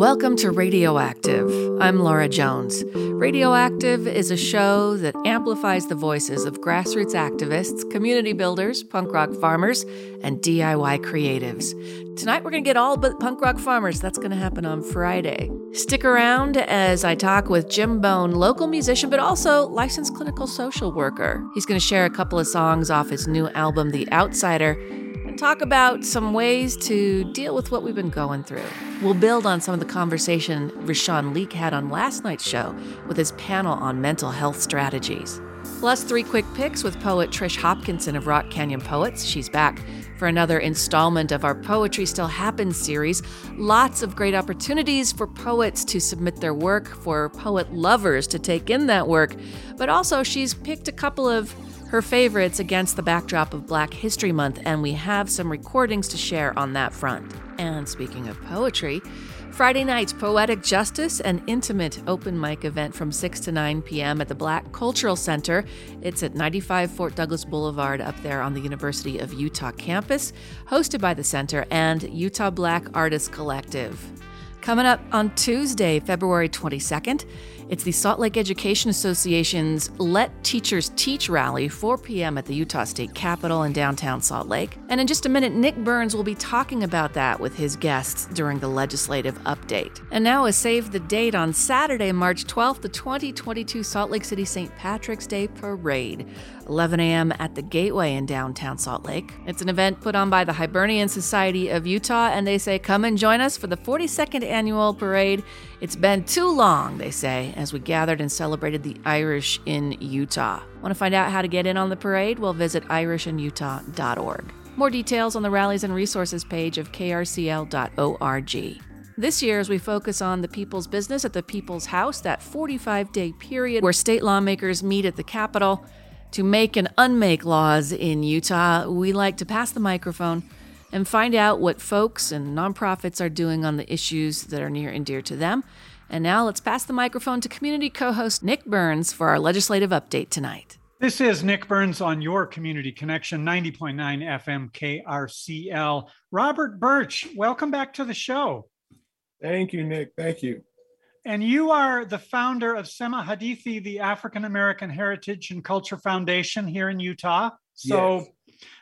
Welcome to Radioactive. I'm Laura Jones. Radioactive is a show that amplifies the voices of grassroots activists, community builders, punk rock farmers, and DIY creatives. Tonight we're going to get all but punk rock farmers. That's going to happen on Friday. Stick around as I talk with Jim Bone, local musician, but also licensed clinical social worker. He's going to share a couple of songs off his new album, The Outsider talk about some ways to deal with what we've been going through. We'll build on some of the conversation Rashawn Leak had on last night's show with his panel on mental health strategies. Plus, three quick picks with poet Trish Hopkinson of Rock Canyon Poets. She's back for another installment of our Poetry Still Happens series. Lots of great opportunities for poets to submit their work, for poet lovers to take in that work. But also, she's picked a couple of her favorites against the backdrop of Black History Month, and we have some recordings to share on that front. And speaking of poetry, Friday night, Poetic Justice, an intimate open mic event from 6 to 9 p.m. at the Black Cultural Center. It's at 95 Fort Douglas Boulevard up there on the University of Utah campus, hosted by the center and Utah Black Artists Collective. Coming up on Tuesday, February 22nd, it's the Salt Lake Education Association's Let Teachers Teach rally, 4 p.m. at the Utah State Capitol in downtown Salt Lake. And in just a minute, Nick Burns will be talking about that with his guests during the legislative update. And now a save the date on Saturday, March 12th, the 2022 Salt Lake City St. Patrick's Day Parade. 11 a.m. at the Gateway in downtown Salt Lake. It's an event put on by the Hibernian Society of Utah, and they say, Come and join us for the 42nd annual parade. It's been too long, they say, as we gathered and celebrated the Irish in Utah. Want to find out how to get in on the parade? Well, visit irishinutah.org. More details on the rallies and resources page of krcl.org. This year, as we focus on the people's business at the People's House, that 45 day period where state lawmakers meet at the Capitol, to make and unmake laws in Utah, we like to pass the microphone and find out what folks and nonprofits are doing on the issues that are near and dear to them. And now let's pass the microphone to community co host Nick Burns for our legislative update tonight. This is Nick Burns on your Community Connection 90.9 FM KRCL. Robert Birch, welcome back to the show. Thank you, Nick. Thank you. And you are the founder of Sema Hadithi, the African American Heritage and Culture Foundation here in Utah. So yes.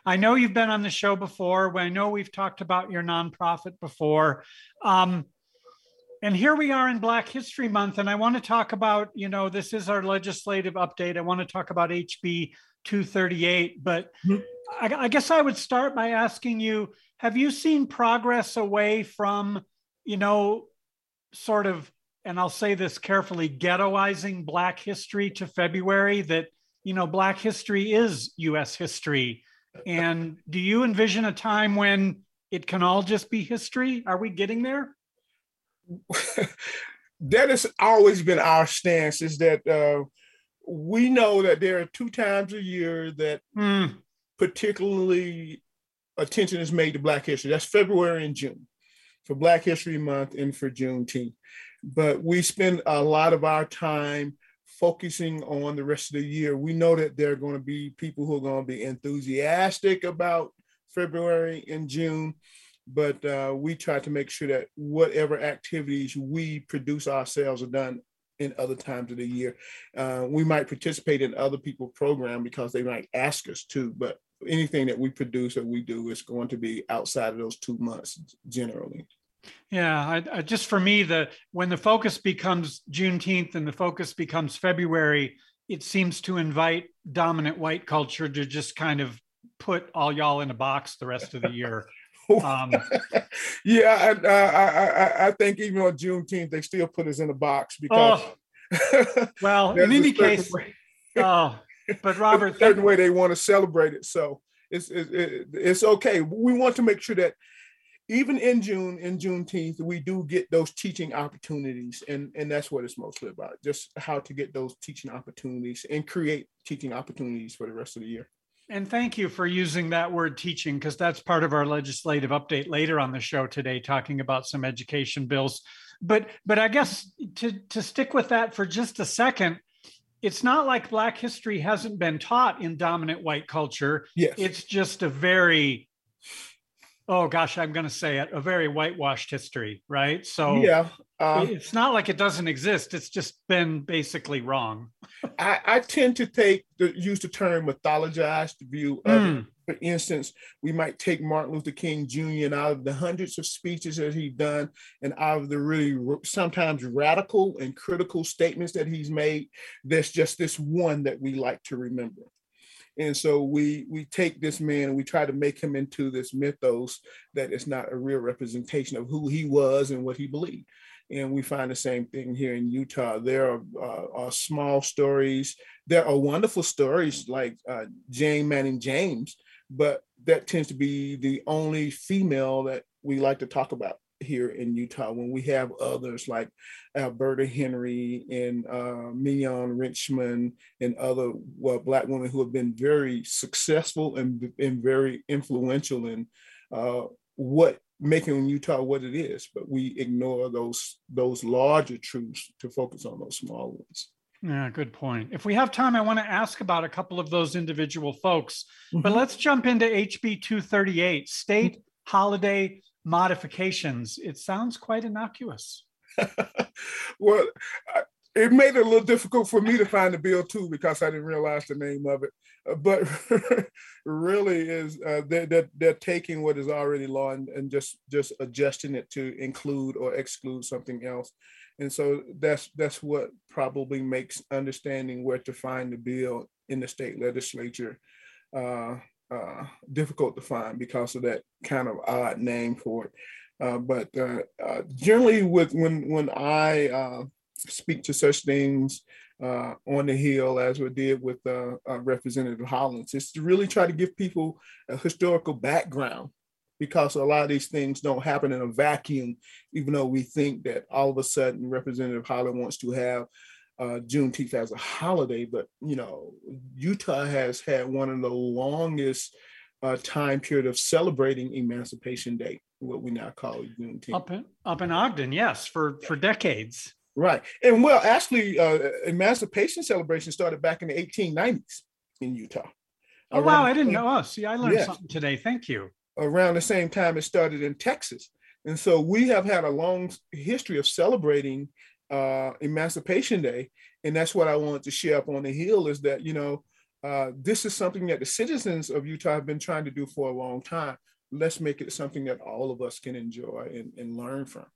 I know you've been on the show before. I know we've talked about your nonprofit before. Um, and here we are in Black History Month, and I want to talk about, you know, this is our legislative update. I want to talk about HB 238, but mm-hmm. I, I guess I would start by asking you have you seen progress away from, you know, sort of and I'll say this carefully, ghettoizing Black history to February, that, you know, Black history is US history. And do you envision a time when it can all just be history? Are we getting there? that has always been our stance is that uh, we know that there are two times a year that mm. particularly attention is made to Black history. That's February and June for Black History Month and for Juneteenth but we spend a lot of our time focusing on the rest of the year. We know that there are going to be people who are going to be enthusiastic about February and June, but uh, we try to make sure that whatever activities we produce ourselves are done in other times of the year. Uh, we might participate in other people's program because they might ask us to, but anything that we produce or we do is going to be outside of those two months generally. Yeah, I, I, just for me, the when the focus becomes Juneteenth and the focus becomes February, it seems to invite dominant white culture to just kind of put all y'all in a box the rest of the year. Um, yeah, I, I, I, think even on Juneteenth they still put us in a box because. Oh, well, in any case, oh, but Robert, certain way they want to celebrate it, so it's it, it's okay. We want to make sure that even in June, in Juneteenth, we do get those teaching opportunities, and and that's what it's mostly about, just how to get those teaching opportunities and create teaching opportunities for the rest of the year. And thank you for using that word teaching, because that's part of our legislative update later on the show today, talking about some education bills. But but I guess to to stick with that for just a second, it's not like Black history hasn't been taught in dominant white culture. Yes. It's just a very oh gosh, I'm going to say it, a very whitewashed history, right? So yeah, uh, it's not like it doesn't exist. It's just been basically wrong. I, I tend to take the use the term mythologized view of mm. For instance, we might take Martin Luther King Jr. and out of the hundreds of speeches that he's done, and out of the really sometimes radical and critical statements that he's made, there's just this one that we like to remember. And so we we take this man and we try to make him into this mythos that is not a real representation of who he was and what he believed. And we find the same thing here in Utah. There are, uh, are small stories. There are wonderful stories like uh, Jane Manning James, but that tends to be the only female that we like to talk about here in Utah when we have others like Alberta Henry and uh, Mignon Richmond and other well, Black women who have been very successful and, and very influential in uh, what making Utah what it is, but we ignore those those larger truths to focus on those small ones. Yeah, good point. If we have time, I want to ask about a couple of those individual folks, mm-hmm. but let's jump into HB 238, state holiday modifications. It sounds quite innocuous. well, it made it a little difficult for me to find the bill too because I didn't realize the name of it. Uh, but really, is uh, they're, they're, they're taking what is already law and, and just just adjusting it to include or exclude something else. And so that's that's what probably makes understanding where to find the bill in the state legislature uh, uh, difficult to find because of that kind of odd name for it. Uh, but uh, uh generally, with when when I uh, speak to such things on the Hill, as we did with Representative Hollins, is to really try to give people a historical background because a lot of these things don't happen in a vacuum, even though we think that all of a sudden Representative Hollins wants to have uh, Juneteenth as a holiday, but you know, Utah has had one of the longest uh, time period of celebrating Emancipation Day, what we now call Juneteenth. Up in, up in Ogden, yes, for for decades. Right, and well, actually, uh, Emancipation celebration started back in the 1890s in Utah. Oh wow, I didn't know. Oh, see, I learned yes. something today. Thank you. Around the same time, it started in Texas, and so we have had a long history of celebrating uh, Emancipation Day, and that's what I wanted to share up on the hill is that you know uh, this is something that the citizens of Utah have been trying to do for a long time. Let's make it something that all of us can enjoy and, and learn from.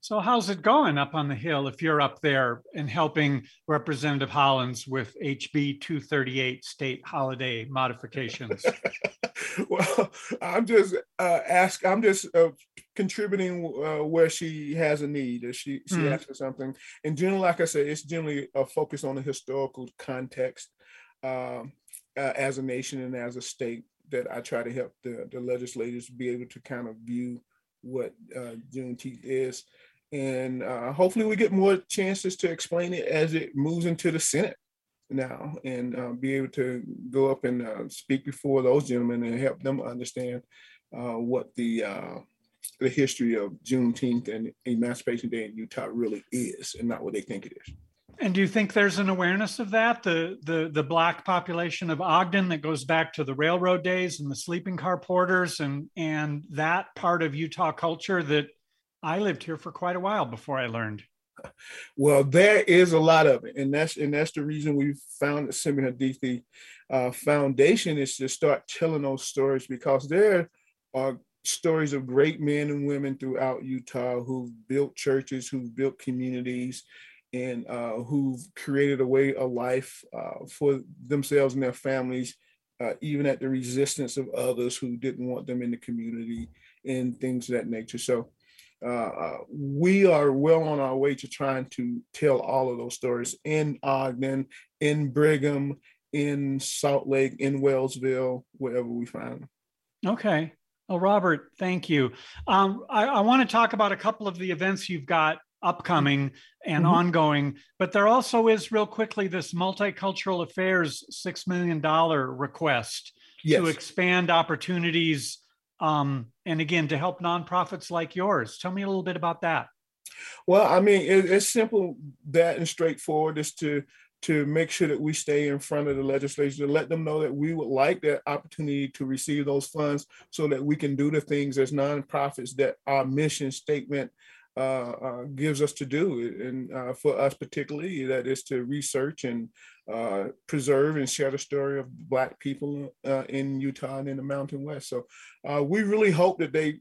So, how's it going up on the Hill if you're up there and helping Representative Hollins with HB 238 state holiday modifications? well, I'm just uh, ask. I'm just uh, contributing uh, where she has a need. If she she mm. asks for something, and generally, like I said, it's generally a focus on the historical context um, uh, as a nation and as a state that I try to help the the legislators be able to kind of view what uh, Juneteenth is. And uh, hopefully, we get more chances to explain it as it moves into the Senate now and uh, be able to go up and uh, speak before those gentlemen and help them understand uh, what the uh, the history of Juneteenth and Emancipation Day in Utah really is and not what they think it is. And do you think there's an awareness of that? The the the black population of Ogden that goes back to the railroad days and the sleeping car porters and and that part of Utah culture that I lived here for quite a while before I learned. Well, there is a lot of it, and that's and that's the reason we found the Sema Hadithi uh, Foundation is to start telling those stories because there are stories of great men and women throughout Utah who've built churches, who've built communities, and uh, who've created a way of life uh, for themselves and their families, uh, even at the resistance of others who didn't want them in the community and things of that nature. So uh, uh, we are well on our way to trying to tell all of those stories in Ogden, in Brigham, in Salt Lake, in Wellsville, wherever we find them. Okay. Well, Robert, thank you. Um, I, I want to talk about a couple of the events you've got upcoming and mm-hmm. ongoing. But there also is, real quickly, this multicultural affairs $6 million request yes. to expand opportunities um, and again, to help nonprofits like yours. Tell me a little bit about that. Well, I mean, it, it's simple that and straightforward is to to make sure that we stay in front of the legislature to let them know that we would like that opportunity to receive those funds so that we can do the things as nonprofits that our mission statement uh, uh, gives us to do. And uh, for us particularly, that is to research and uh, preserve and share the story of Black people uh, in Utah and in the Mountain West. So uh, we really hope that they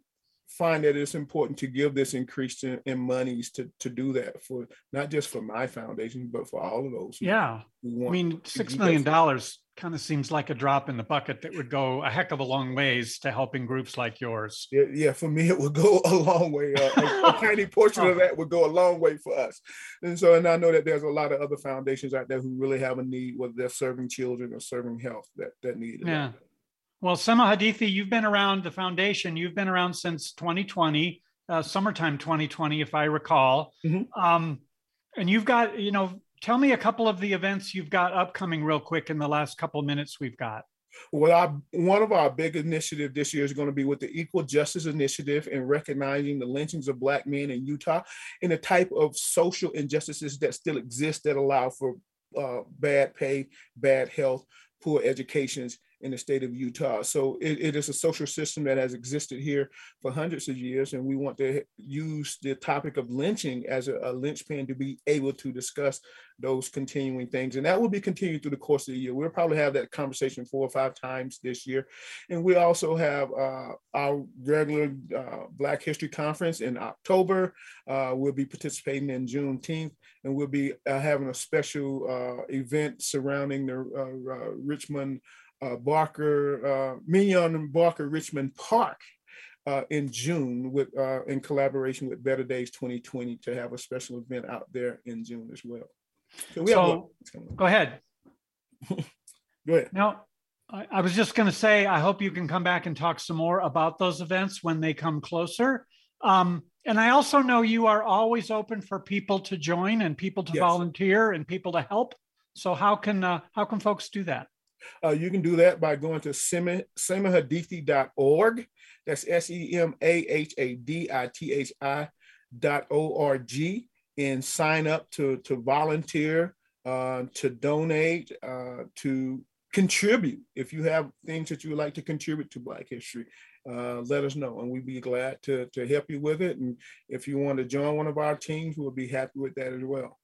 find that it's important to give this increase in, in monies to, to do that for not just for my foundation, but for all of those. yeah. I mean, $6 million kind of seems like a drop in the bucket that would go a heck of a long ways to helping groups like yours. Yeah, yeah for me, it would go a long way. Uh, a, tiny portion of that would go a long way for us. And so, and I know that there's a lot of other foundations out there who really have a need, whether they're serving children or serving health, that, that need. Yeah. Well, Sema Hadithi, you've been around the foundation. You've been around since 2020, uh, summertime 2020, if I recall. Mm-hmm. Um, and you've got, you know, tell me a couple of the events you've got upcoming real quick in the last couple minutes we've got. Well, our, one of our big initiatives this year is going to be with the Equal Justice Initiative and recognizing the lynchings of Black men in Utah and the type of social injustices that still exist that allow for uh, bad pay, bad health, poor educations, in the state of Utah. So it, it is a social system that has existed here for hundreds of years, and we want to use the topic of lynching as a, a linchpin to be able to discuss those continuing things. And that will be continued through the course of the year. We'll probably have that conversation four or five times this year. And we also have uh, our regular uh, Black History Conference in October. Uh, we'll be participating in Juneteenth, and we'll be uh, having a special uh, event surrounding the uh, Richmond uh, Barker, uh, Mignon and Barker Richmond Park uh, in June with uh, in collaboration with Better Days 2020 to have a special event out there in June as well. So, we so go ahead. go ahead. Now, I, I was just going to say, I hope you can come back and talk some more about those events when they come closer. Um, and I also know you are always open for people to join and people to yes. volunteer and people to help. So how can uh, how can folks do that? Uh, you can do that by going to semahadithi.org. That's S E M A H A D I T H I dot O R G and sign up to, to volunteer, uh, to donate, uh, to contribute. If you have things that you would like to contribute to Black History, uh, let us know and we'd be glad to, to help you with it. And if you want to join one of our teams, we'll be happy with that as well.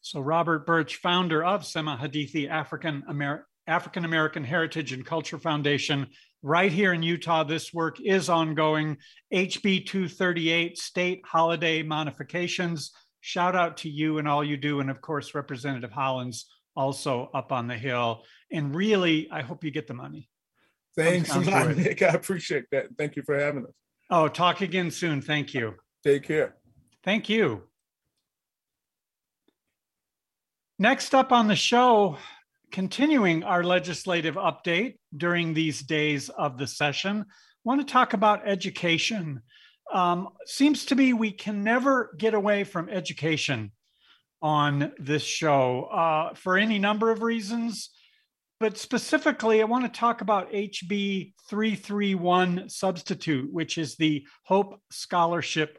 So Robert Birch, founder of Sema Hadithi African American African American Heritage and Culture Foundation right here in Utah. This work is ongoing. HB 238 state holiday modifications. Shout out to you and all you do. And of course, Representative Hollins also up on the Hill. And really, I hope you get the money. Thanks a lot, Nick. I appreciate that. Thank you for having us. Oh, talk again soon. Thank you. Take care. Thank you. Next up on the show, continuing our legislative update during these days of the session, I want to talk about education. Um, seems to be we can never get away from education on this show uh, for any number of reasons. But specifically, I want to talk about HB 331 Substitute, which is the Hope Scholarship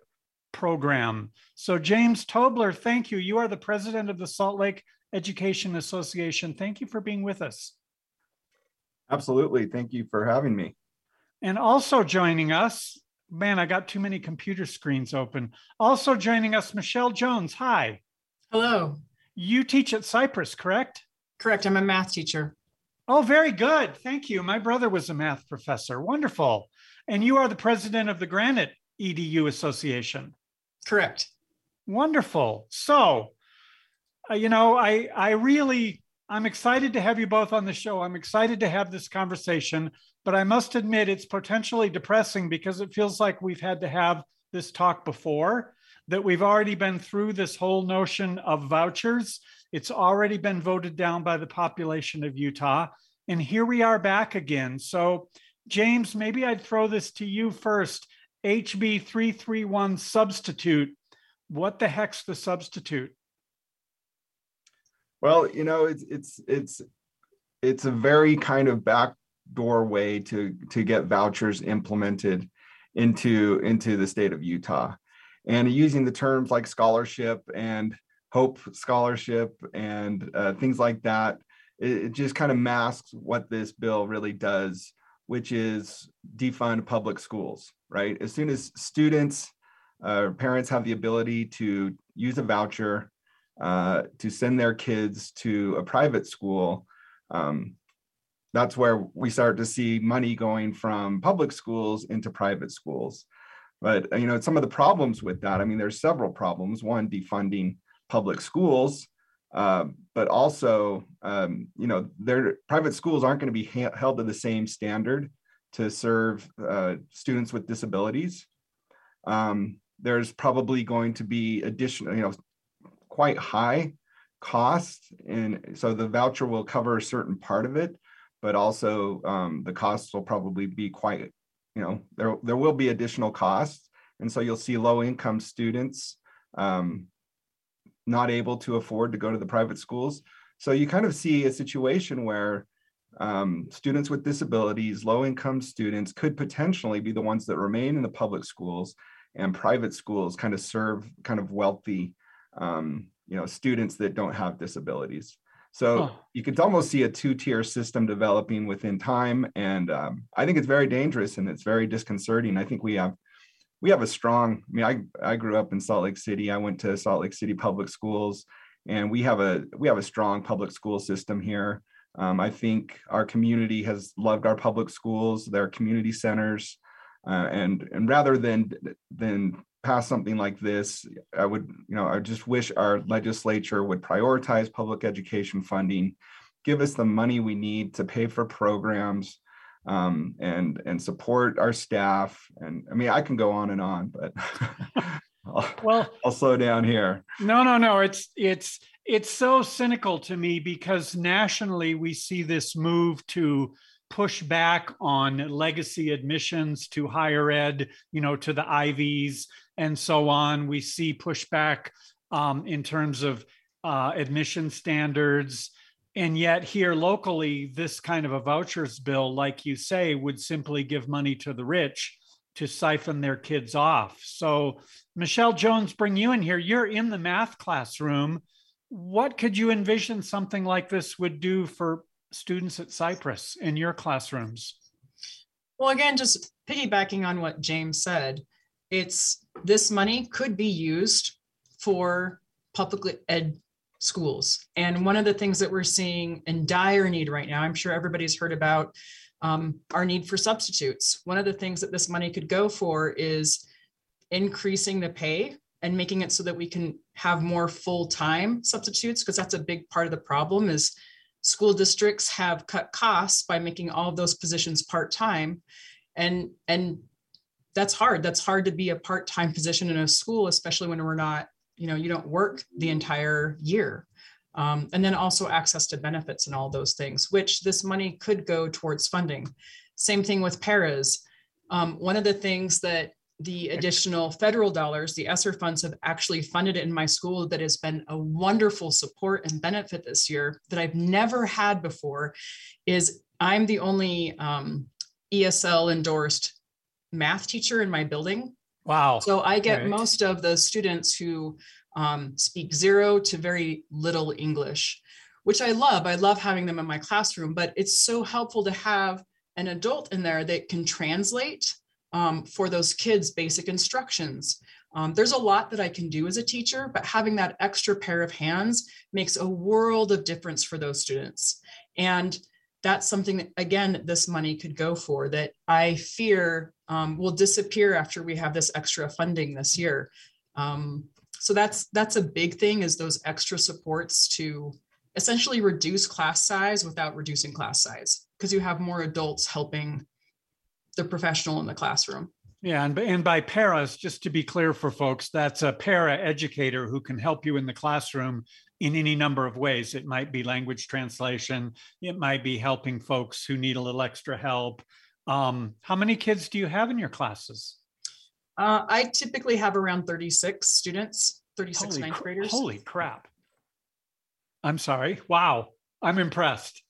Program. So, James Tobler, thank you. You are the president of the Salt Lake Education Association. Thank you for being with us. Absolutely. Thank you for having me. And also joining us, man, I got too many computer screens open. Also joining us, Michelle Jones. Hi. Hello. You teach at Cypress, correct? Correct. I'm a math teacher. Oh, very good. Thank you. My brother was a math professor. Wonderful. And you are the president of the Granite EDU Association. Correct. Wonderful. So, uh, you know, I I really I'm excited to have you both on the show. I'm excited to have this conversation, but I must admit it's potentially depressing because it feels like we've had to have this talk before, that we've already been through this whole notion of vouchers. It's already been voted down by the population of Utah. And here we are back again. So, James, maybe I'd throw this to you first. HB 331 substitute. What the heck's the substitute? Well, you know, it's it's it's it's a very kind of backdoor way to to get vouchers implemented into into the state of Utah, and using the terms like scholarship and Hope Scholarship and uh, things like that. It, it just kind of masks what this bill really does, which is defund public schools, right? As soon as students, uh, parents have the ability to use a voucher uh, to send their kids to a private school, um, that's where we start to see money going from public schools into private schools. But you know, some of the problems with that, I mean, there's several problems. One, defunding public schools, uh, but also, um, you know, their private schools aren't going to be ha- held to the same standard to serve uh, students with disabilities. Um, there's probably going to be additional, you know, quite high costs, and so the voucher will cover a certain part of it, but also um, the costs will probably be quite, you know, there there will be additional costs, and so you'll see low income students um, not able to afford to go to the private schools. So you kind of see a situation where um, students with disabilities, low income students could potentially be the ones that remain in the public schools and private schools kind of serve kind of wealthy, um, you know, students that don't have disabilities. So huh. you can almost see a two-tier system developing within time, and um, I think it's very dangerous and it's very disconcerting. I think we have we have a strong. I mean, I I grew up in Salt Lake City. I went to Salt Lake City public schools, and we have a we have a strong public school system here. Um, I think our community has loved our public schools. They're community centers, uh, and and rather than than pass something like this, I would you know I just wish our legislature would prioritize public education funding, give us the money we need to pay for programs um, and and support our staff. And I mean, I can go on and on, but I'll, well, I'll slow down here. No, no, no. It's it's it's so cynical to me because nationally we see this move to push back on legacy admissions to higher ed, you know, to the Ivies and so on. We see pushback um, in terms of uh, admission standards and yet, here locally, this kind of a vouchers bill, like you say, would simply give money to the rich to siphon their kids off. So, Michelle Jones, bring you in here. You're in the math classroom. What could you envision something like this would do for students at Cypress in your classrooms? Well, again, just piggybacking on what James said, it's this money could be used for public ed schools. And one of the things that we're seeing in dire need right now, I'm sure everybody's heard about um, our need for substitutes. One of the things that this money could go for is increasing the pay and making it so that we can have more full-time substitutes because that's a big part of the problem is school districts have cut costs by making all of those positions part-time. And and that's hard. That's hard to be a part-time position in a school especially when we're not you know you don't work the entire year. Um, and then also access to benefits and all those things which this money could go towards funding. Same thing with paras. Um, one of the things that the additional federal dollars the ESSER funds have actually funded it in my school that has been a wonderful support and benefit this year that i've never had before is i'm the only um, esl endorsed math teacher in my building Wow. So I get right. most of the students who um, speak zero to very little English, which I love. I love having them in my classroom, but it's so helpful to have an adult in there that can translate um, for those kids basic instructions. Um, there's a lot that I can do as a teacher, but having that extra pair of hands makes a world of difference for those students. And that's something that, again, this money could go for that I fear um, will disappear after we have this extra funding this year. Um, so that's that's a big thing is those extra supports to essentially reduce class size without reducing class size because you have more adults helping the professional in the classroom. Yeah, and, and by paras, just to be clear for folks, that's a para educator who can help you in the classroom in any number of ways. It might be language translation, it might be helping folks who need a little extra help. Um, how many kids do you have in your classes? Uh, I typically have around 36 students, 36 holy ninth graders. Holy crap. I'm sorry. Wow. I'm impressed.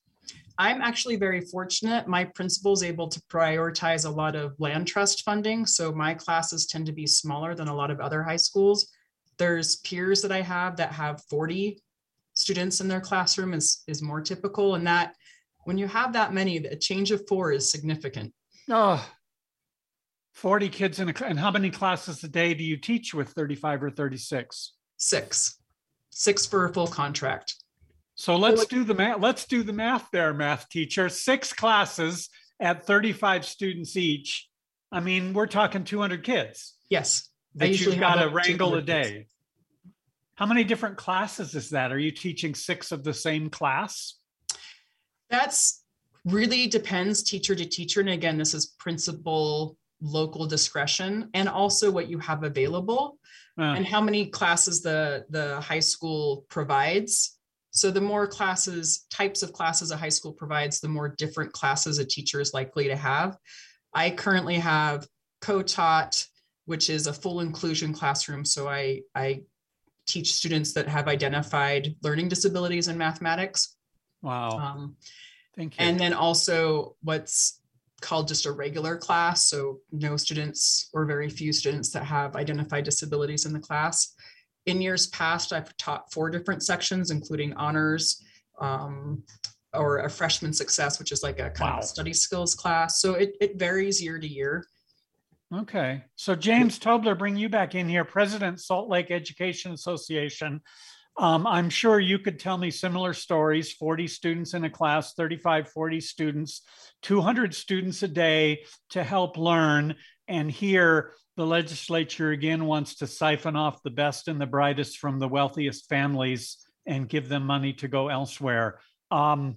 I'm actually very fortunate. My principal is able to prioritize a lot of land trust funding. So my classes tend to be smaller than a lot of other high schools There's peers that I have that have 40 students in their classroom is, is more typical. And that when you have that many, a change of four is significant. Oh, 40 kids in a and how many classes a day do you teach with 35 or 36? Six. Six for a full contract. So let's do the math. Let's do the math there, math teacher. Six classes at 35 students each. I mean, we're talking 200 kids. Yes. That you've got to wrangle a day. Kids. How many different classes is that? Are you teaching six of the same class? That's really depends teacher to teacher. And again, this is principal local discretion and also what you have available uh, and how many classes the, the high school provides. So the more classes, types of classes a high school provides, the more different classes a teacher is likely to have. I currently have co-taught, which is a full inclusion classroom. So I, I teach students that have identified learning disabilities in mathematics. Wow. Um, Thank you. And then also what's called just a regular class. So no students or very few students that have identified disabilities in the class. In years past, I've taught four different sections, including honors, um, or a freshman success, which is like a kind wow. of study skills class. So it, it varies year to year. Okay. So James Tobler, bring you back in here, President Salt Lake Education Association. Um, I'm sure you could tell me similar stories 40 students in a class, 35, 40 students, 200 students a day to help learn. And here, the legislature again wants to siphon off the best and the brightest from the wealthiest families and give them money to go elsewhere. Um,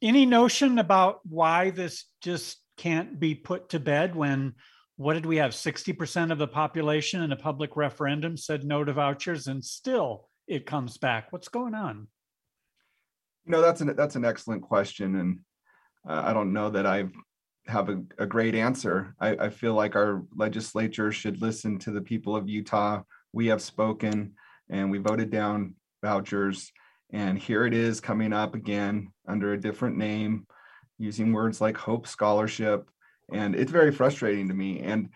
any notion about why this just can't be put to bed when what did we have 60% of the population in a public referendum said no to vouchers and still it comes back what's going on you know that's an that's an excellent question and uh, i don't know that i have a, a great answer. I, I feel like our legislature should listen to the people of utah. We have spoken and we voted down vouchers and here it is coming up again under a different name using words like hope scholarship and it's very frustrating to me. And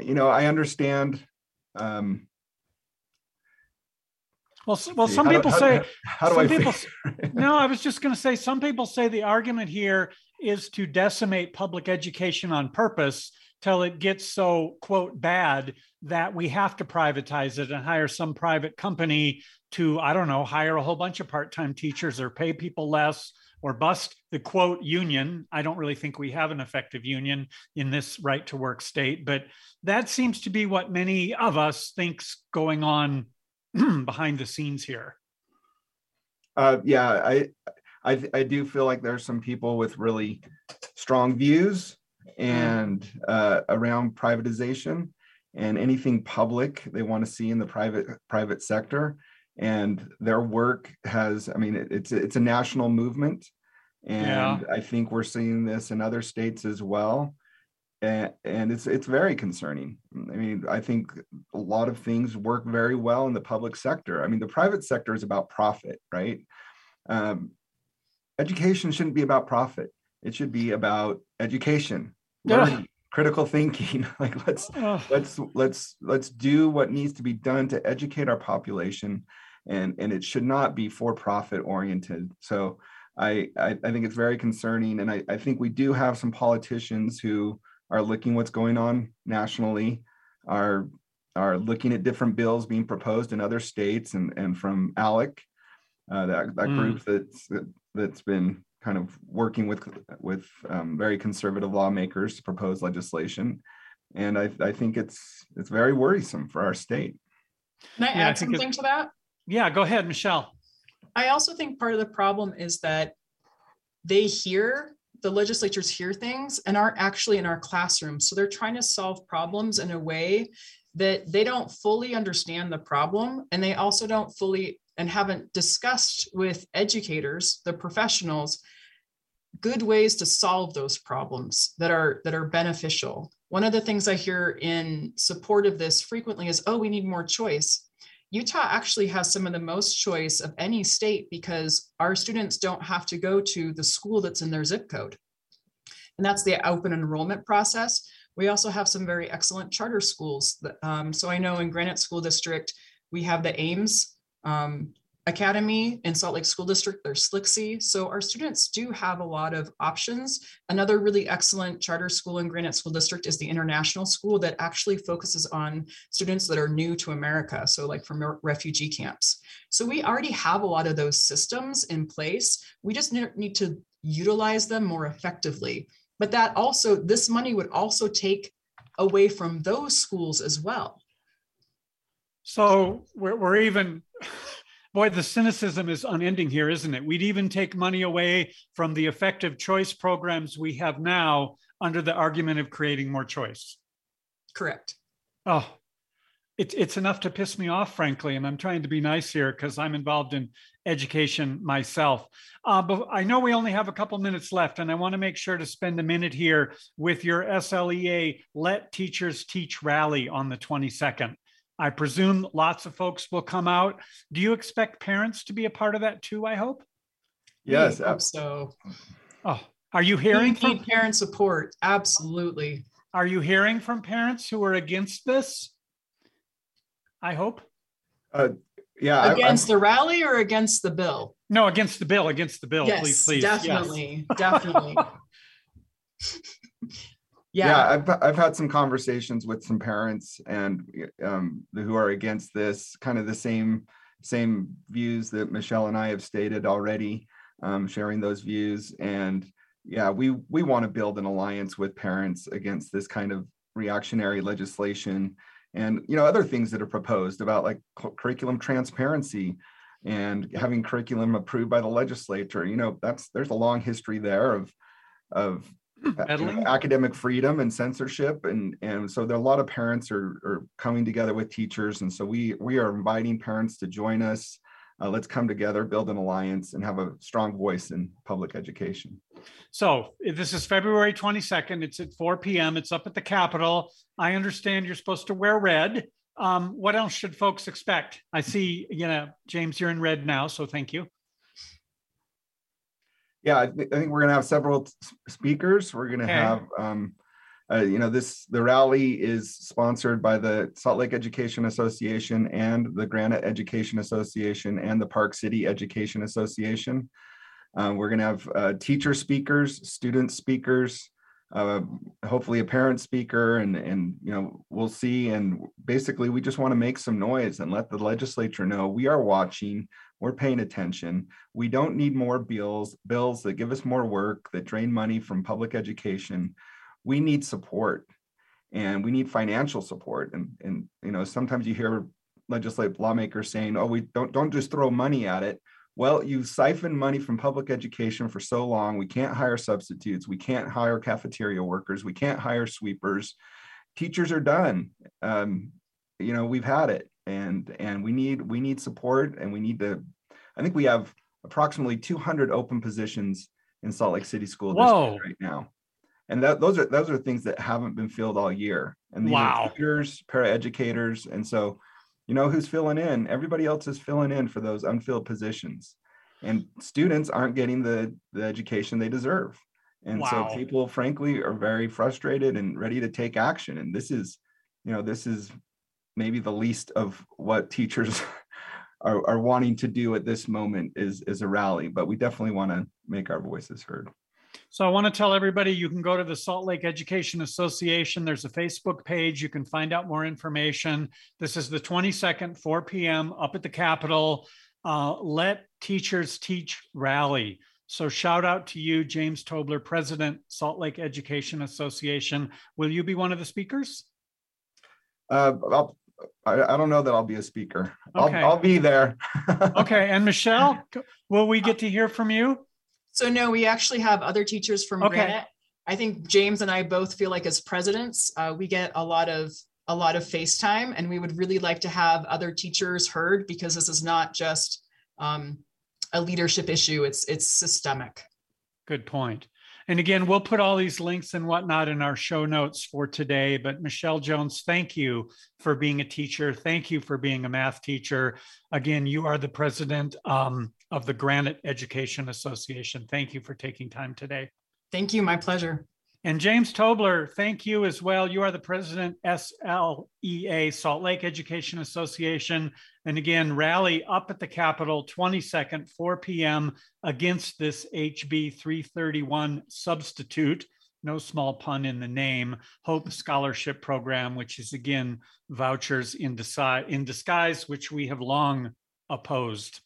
you know i understand um well well some people do, say how, how do i people, no i was just going to say some people say the argument here is to decimate public education on purpose till it gets so quote bad that we have to privatize it and hire some private company to i don't know hire a whole bunch of part-time teachers or pay people less or bust the quote union. I don't really think we have an effective union in this right to work state, but that seems to be what many of us think's going on behind the scenes here. Uh, yeah, I, I, I do feel like there's some people with really strong views and uh, around privatization and anything public they want to see in the private private sector and their work has i mean it, it's it's a national movement and yeah. i think we're seeing this in other states as well and, and it's it's very concerning. I mean i think a lot of things work very well in the public sector. I mean the private sector is about profit right? Um, education shouldn't be about profit. It should be about education learning, critical thinking. Like let's let's let's let's do what needs to be done to educate our population and and it should not be for profit oriented. So I, I, I think it's very concerning and I, I think we do have some politicians who are looking what's going on nationally are are looking at different bills being proposed in other states and and from ALEC uh, that that mm. group that's that, that's been kind of working with with um, very conservative lawmakers to propose legislation and I, I think it's it's very worrisome for our state can i add something to that yeah, go ahead, Michelle. I also think part of the problem is that they hear the legislatures hear things and aren't actually in our classrooms. So they're trying to solve problems in a way that they don't fully understand the problem and they also don't fully and haven't discussed with educators, the professionals, good ways to solve those problems that are that are beneficial. One of the things I hear in support of this frequently is, oh, we need more choice. Utah actually has some of the most choice of any state because our students don't have to go to the school that's in their zip code. And that's the open enrollment process. We also have some very excellent charter schools. That, um, so I know in Granite School District, we have the Ames um, Academy in Salt Lake School District, there's SLCC. So our students do have a lot of options. Another really excellent charter school in Granite School District is the International School that actually focuses on students that are new to America. So like from refugee camps. So we already have a lot of those systems in place. We just need to utilize them more effectively. But that also, this money would also take away from those schools as well. So we're, we're even boy, the cynicism is unending here, isn't it? We'd even take money away from the effective choice programs we have now under the argument of creating more choice. Correct. Oh, it's it's enough to piss me off, frankly. And I'm trying to be nice here because I'm involved in education myself. Uh, but I know we only have a couple minutes left, and I want to make sure to spend a minute here with your SLEA Let Teachers Teach rally on the 22nd. I presume lots of folks will come out. Do you expect parents to be a part of that too? I hope. Yes, hope so. Oh, are you hearing we from parent support? Absolutely. Are you hearing from parents who are against this? I hope. Uh, yeah. Against I, the rally or against the bill? No, against the bill. Against the bill. Yes, please, please. Definitely. Yes. Definitely. yeah. yeah I've, I've had some conversations with some parents and um, who are against this kind of the same same views that michelle and i have stated already um, sharing those views and yeah we we want to build an alliance with parents against this kind of reactionary legislation and you know other things that are proposed about like curriculum transparency and having curriculum approved by the legislature you know that's there's a long history there of of know, academic freedom and censorship and and so there are a lot of parents are, are coming together with teachers and so we we are inviting parents to join us. Uh, let's come together build an alliance and have a strong voice in public education. So this is february 22nd it's at 4 p.m it's up at the capitol. I understand you're supposed to wear red. Um, what else should folks expect? I see you know james you're in red now so thank you yeah, I, th- I think we're going to have several speakers. We're going to okay. have, um, uh, you know, this the rally is sponsored by the Salt Lake Education Association and the Granite Education Association and the Park City Education Association. Um, we're going to have uh, teacher speakers, student speakers, uh, hopefully a parent speaker, and and you know we'll see. And basically, we just want to make some noise and let the legislature know we are watching we're paying attention. We don't need more bills, bills that give us more work, that drain money from public education. We need support and we need financial support. And, and you know, sometimes you hear legislative lawmakers saying, oh, we don't don't just throw money at it. Well, you siphon money from public education for so long. We can't hire substitutes. We can't hire cafeteria workers. We can't hire sweepers. Teachers are done. Um, you know, we've had it and and we need we need support and we need to i think we have approximately 200 open positions in salt lake city school district right now. And that, those are those are things that haven't been filled all year. And these wow. are teachers paraeducators and so you know who's filling in? Everybody else is filling in for those unfilled positions. And students aren't getting the the education they deserve. And wow. so people frankly are very frustrated and ready to take action. And this is you know this is maybe the least of what teachers are, are wanting to do at this moment is is a rally but we definitely want to make our voices heard so I want to tell everybody you can go to the Salt Lake Education Association. There's a Facebook page. You can find out more information. This is the 22nd, 4 p.m. up at the Capitol. Uh, Let Teachers Teach rally. So shout out to you, James Tobler, President, Salt Lake Education Association. Will you be one of the speakers? Uh, I'll I, I, don't know that I'll be a speaker. Okay. I'll, I'll be there. okay. And Michelle, will we get to hear from you? So no, we actually have other teachers from okay. Granite. I think James and I both feel like as presidents, uh, we get a lot of a lot of FaceTime, and we would really like to have other teachers heard because this is not just um, a leadership issue; it's it's systemic. Good point. And again, we'll put all these links and whatnot in our show notes for today. But Michelle Jones, thank you for being a teacher. Thank you for being a math teacher. Again, you are the president um, of the Granite Education Association. Thank you for taking time today. Thank you. My pleasure. And James Tobler, thank you as well. You are the president, SLEA, Salt Lake Education Association. And again, rally up at the Capitol 22nd, 4 p.m. against this HB 331 substitute. No small pun in the name, Hope Scholarship Program, which is again vouchers in, deci- in disguise, which we have long opposed,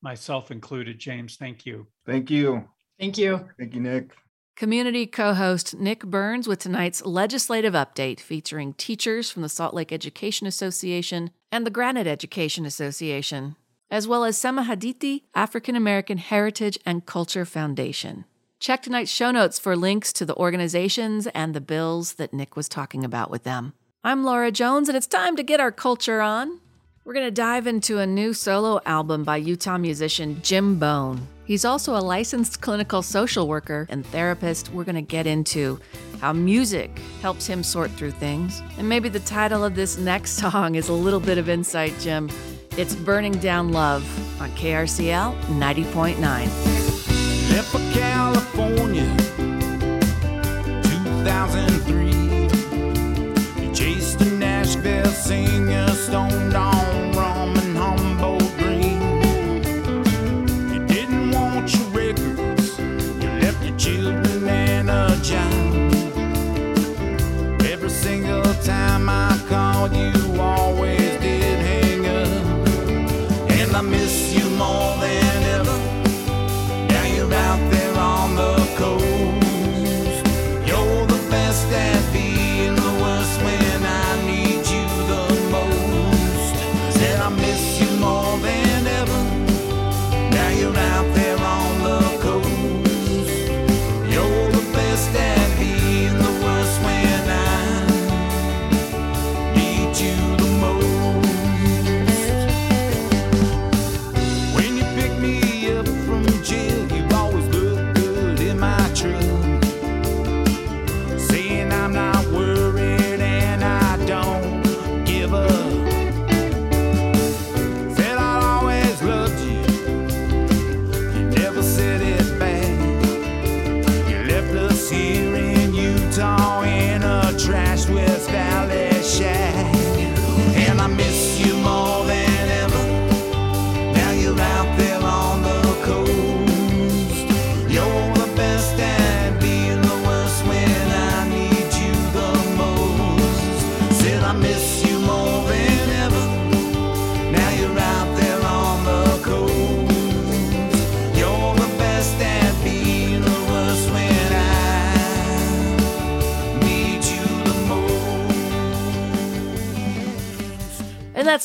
myself included. James, thank you. Thank you. Thank you. Thank you, Nick. Community co host Nick Burns with tonight's legislative update featuring teachers from the Salt Lake Education Association and the Granite Education Association, as well as Sema Hadithi African American Heritage and Culture Foundation. Check tonight's show notes for links to the organizations and the bills that Nick was talking about with them. I'm Laura Jones, and it's time to get our culture on. We're going to dive into a new solo album by Utah musician Jim Bone. He's also a licensed clinical social worker and therapist. We're going to get into how music helps him sort through things. And maybe the title of this next song is a little bit of insight, Jim. It's Burning Down Love on KRCL 90.9. Left for California, 2003. You chased a Nashville singer, stoned on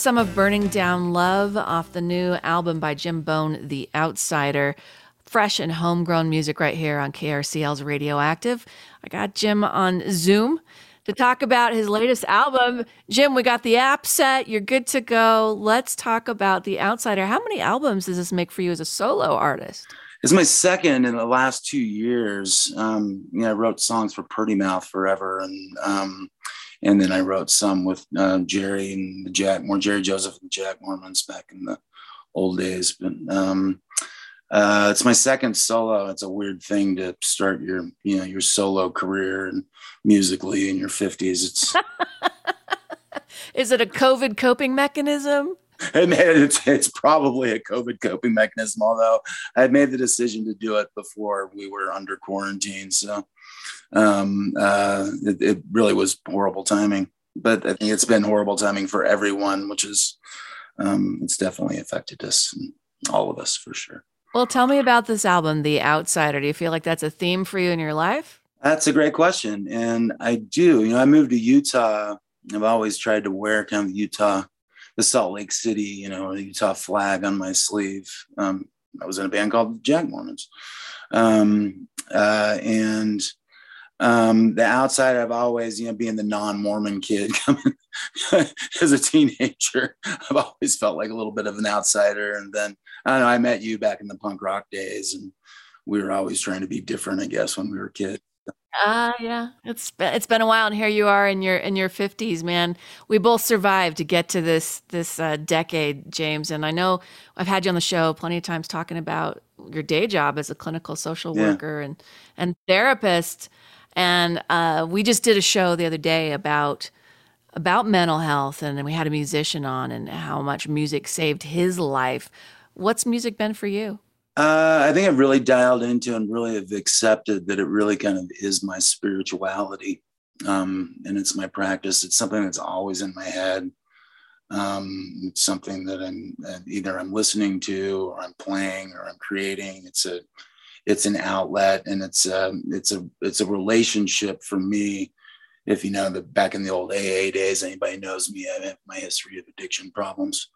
some of Burning Down Love off the new album by Jim Bone, The Outsider. Fresh and homegrown music right here on KRCL's Radioactive. I got Jim on Zoom to talk about his latest album. Jim, we got the app set. You're good to go. Let's talk about The Outsider. How many albums does this make for you as a solo artist? It's my second in the last two years. Um, you know, I wrote songs for Purdy Mouth forever, and um, and then I wrote some with uh, Jerry and the Jack, more Jerry Joseph and Jack Mormons back in the old days. But um, uh, it's my second solo. It's a weird thing to start your you know your solo career and musically in your fifties. It's Is it a COVID coping mechanism? Mean, it's, it's probably a COVID coping mechanism, although I had made the decision to do it before we were under quarantine. So um, uh, it, it really was horrible timing. But I think it's been horrible timing for everyone, which is, um, it's definitely affected us, all of us for sure. Well, tell me about this album, The Outsider. Do you feel like that's a theme for you in your life? That's a great question. And I do. You know, I moved to Utah. I've always tried to wear kind of Utah the Salt Lake City, you know, Utah flag on my sleeve. Um, I was in a band called Jack Mormons. Um, uh, and um, the outside, I've always, you know, being the non-Mormon kid coming as a teenager, I've always felt like a little bit of an outsider. And then I don't know, I met you back in the punk rock days and we were always trying to be different, I guess, when we were kids. Ah, uh, yeah. It's been, it's been a while, and here you are in your in your fifties, man. We both survived to get to this this uh, decade, James. And I know I've had you on the show plenty of times talking about your day job as a clinical social worker yeah. and and therapist. And uh, we just did a show the other day about about mental health, and we had a musician on and how much music saved his life. What's music been for you? Uh, I think I've really dialed into and really have accepted that it really kind of is my spirituality, um, and it's my practice. It's something that's always in my head. Um, it's something that I'm either I'm listening to, or I'm playing, or I'm creating. It's a it's an outlet, and it's a um, it's a it's a relationship for me if you know the back in the old AA days, anybody knows me, I have my history of addiction problems.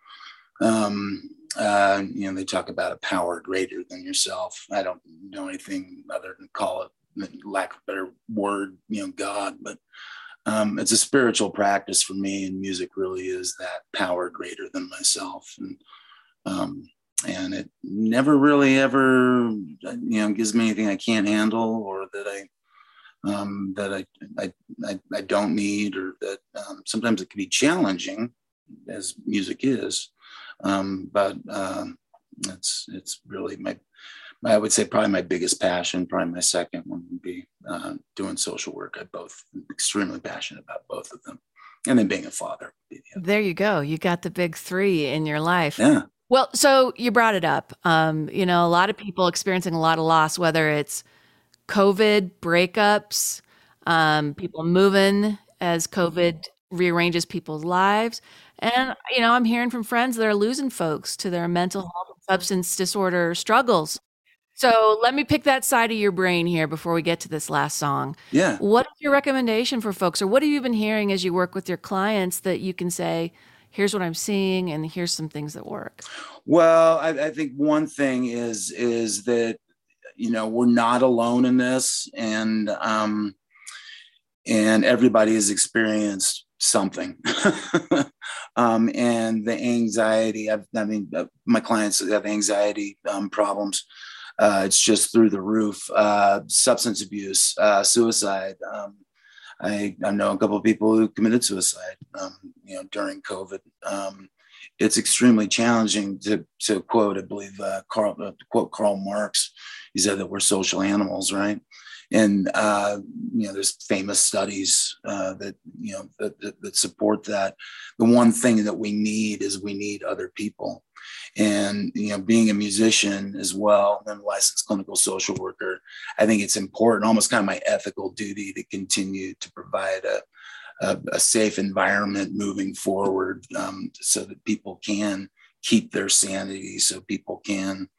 Um, uh, you know, they talk about a power greater than yourself. I don't know anything other than call it, lack of better word, you know, God, but um, it's a spiritual practice for me, and music really is that power greater than myself. And um, and it never really ever, you know, gives me anything I can't handle or that I um, that I, I, I, I, don't need, or that um, sometimes it can be challenging, as music is. Um, but uh, it's it's really my, I would say probably my biggest passion. Probably my second one would be uh, doing social work. I both extremely passionate about both of them, and then being a father. There you go. You got the big three in your life. Yeah. Well, so you brought it up. Um, you know, a lot of people experiencing a lot of loss, whether it's COVID breakups, um, people moving as COVID rearranges people's lives. And, you know, I'm hearing from friends that are losing folks to their mental health and substance disorder struggles. So let me pick that side of your brain here before we get to this last song. Yeah. What is your recommendation for folks, or what have you been hearing as you work with your clients that you can say, here's what I'm seeing, and here's some things that work? Well, I, I think one thing is is that you know we're not alone in this and um and everybody has experienced something. Um and the anxiety I've, i mean uh, my clients have anxiety um, problems. Uh, it's just through the roof. Uh, substance abuse uh, suicide. Um, I, I know a couple of people who committed suicide um, you know during covid. Um, it's extremely challenging to, to quote, I believe, uh, Carl, uh, quote Karl Marx, he said that we're social animals, right? And, uh, you know, there's famous studies uh, that, you know, that, that, support that. The one thing that we need is we need other people. And, you know, being a musician as well, and licensed clinical social worker, I think it's important, almost kind of my ethical duty to continue to provide a, a, a safe environment moving forward um, so that people can keep their sanity, so people can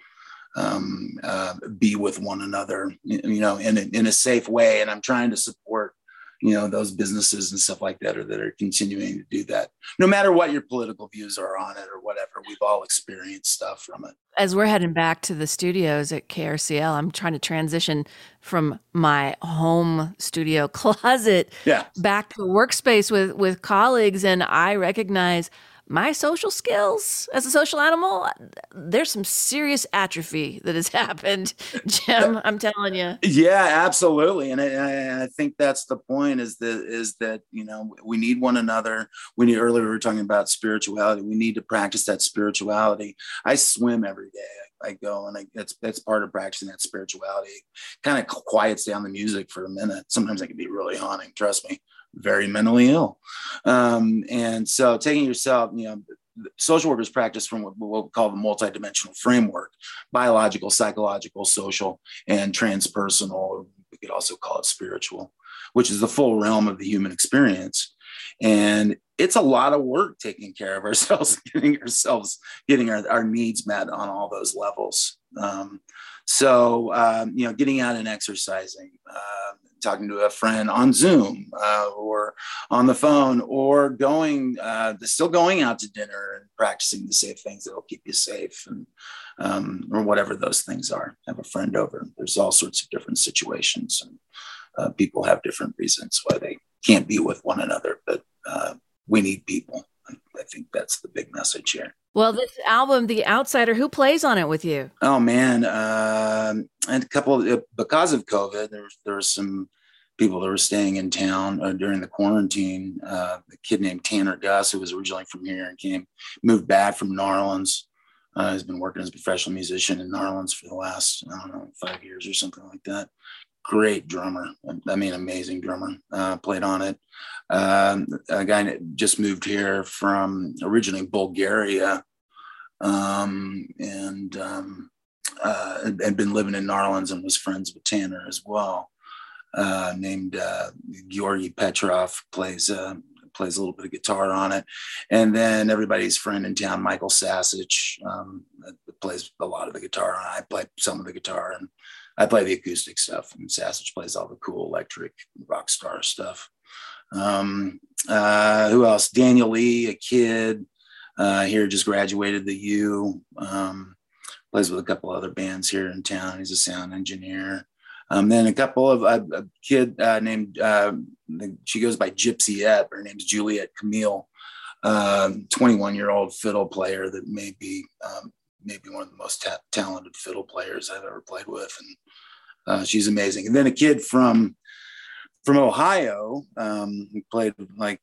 um, uh, be with one another, you know, in a, in a safe way. And I'm trying to support you know those businesses and stuff like that or that are continuing to do that no matter what your political views are on it or whatever we've all experienced stuff from it as we're heading back to the studios at krcl i'm trying to transition from my home studio closet yeah. back to a workspace with with colleagues and i recognize my social skills as a social animal, there's some serious atrophy that has happened, Jim. I'm telling you. Yeah, absolutely, and I, I, think that's the point. Is that is that you know we need one another. We need earlier we were talking about spirituality. We need to practice that spirituality. I swim every day. I go and I, that's that's part of practicing that spirituality. Kind of quiets down the music for a minute. Sometimes it can be really haunting. Trust me very mentally ill. Um, and so taking yourself, you know, social workers practice from what, we call the multidimensional framework, biological, psychological, social, and transpersonal. We could also call it spiritual, which is the full realm of the human experience. And it's a lot of work taking care of ourselves, getting ourselves, getting our, our needs met on all those levels. Um, so, um, you know, getting out and exercising, uh, talking to a friend on Zoom uh, or on the phone, or going, uh, still going out to dinner and practicing the safe things that'll keep you safe, and um, or whatever those things are. Have a friend over. There's all sorts of different situations, and uh, people have different reasons why they can't be with one another. But uh, we need people. I think that's the big message here. Well, this album, The Outsider, who plays on it with you? Oh man, uh, and a couple of, because of COVID, there there were some people that were staying in town uh, during the quarantine. Uh, a kid named Tanner Gus, who was originally from here and came moved back from Narlands. Uh, has been working as a professional musician in Narlands for the last I don't know five years or something like that. Great drummer. I mean, amazing drummer. Uh, played on it. Um, a guy just moved here from originally Bulgaria, um, and um, uh, had been living in Narlands and was friends with Tanner as well. Uh, named uh, Georgi Petrov plays uh, plays a little bit of guitar on it, and then everybody's friend in town, Michael Sasich, um, plays a lot of the guitar. And I play some of the guitar, and I play the acoustic stuff, and Sasich plays all the cool electric rock star stuff. Um, uh, who else? Daniel Lee, a kid uh, here, just graduated the U. Um, plays with a couple other bands here in town. He's a sound engineer. Um, then a couple of uh, a kid uh, named uh, she goes by Gypsy Ep. Her name's Juliet Camille, 21 um, year old fiddle player that may be um, maybe one of the most ta- talented fiddle players I've ever played with, and uh, she's amazing. And then a kid from from Ohio, um, played like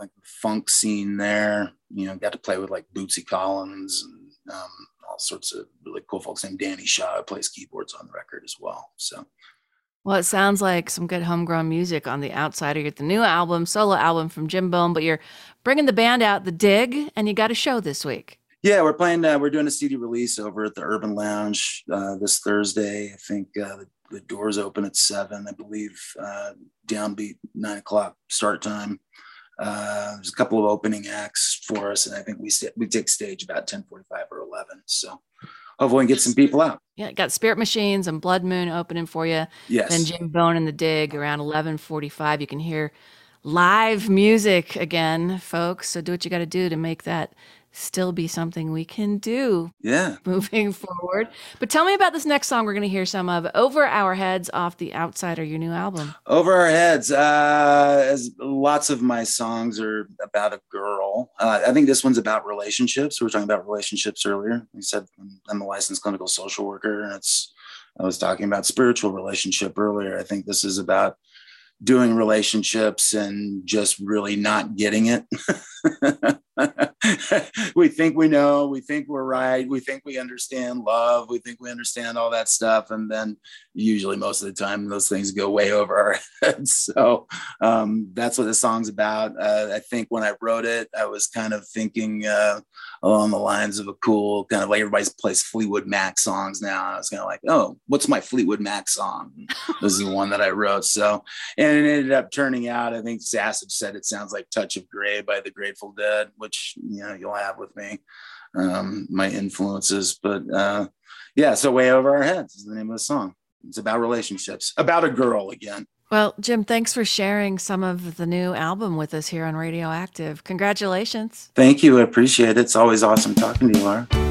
like funk scene there. You know, got to play with like Bootsy Collins and um, all sorts of really cool folks. And Danny Shaw plays keyboards on the record as well. So. Well, it sounds like some good homegrown music on the outside. You get the new album, solo album from Jim Bone, but you're bringing the band out, The Dig, and you got a show this week. Yeah, we're playing. Uh, we're doing a CD release over at the Urban Lounge uh, this Thursday. I think uh, the, the, doors open at seven. I believe uh, downbeat nine o'clock start time. Uh, there's a couple of opening acts for us, and I think we st- we take stage about ten forty five or eleven. So hopefully, we can get some people out. Yeah, got Spirit Machines and Blood Moon opening for you. Yes. Then Jim Bone and the Dig around eleven forty five. You can hear live music again, folks. So do what you got to do to make that still be something we can do. Yeah. Moving forward. But tell me about this next song we're going to hear some of Over Our Heads off The Outsider, your new album. Over Our Heads. Uh, as lots of my songs are about a girl. Uh, I think this one's about relationships. We were talking about relationships earlier. We said I'm a licensed clinical social worker, and it's, I was talking about spiritual relationship earlier. I think this is about doing relationships and just really not getting it. we think we know, we think we're right, we think we understand love, we think we understand all that stuff. And then usually most of the time those things go way over our heads. So um, that's what the song's about. Uh, I think when I wrote it, I was kind of thinking uh, along the lines of a cool kind of like everybody plays Fleetwood Mac songs now. I was kind of like, oh, what's my Fleetwood Mac song? this is the one that I wrote. So, and it ended up turning out, I think Sasich said it sounds like Touch of Grey by the Grateful Dead, which, you know, you'll have with me, um, my influences. But uh, yeah, so Way Over Our Heads is the name of the song. It's about relationships, about a girl again. Well, Jim, thanks for sharing some of the new album with us here on Radioactive. Congratulations. Thank you. I appreciate it. It's always awesome talking to you, Laura.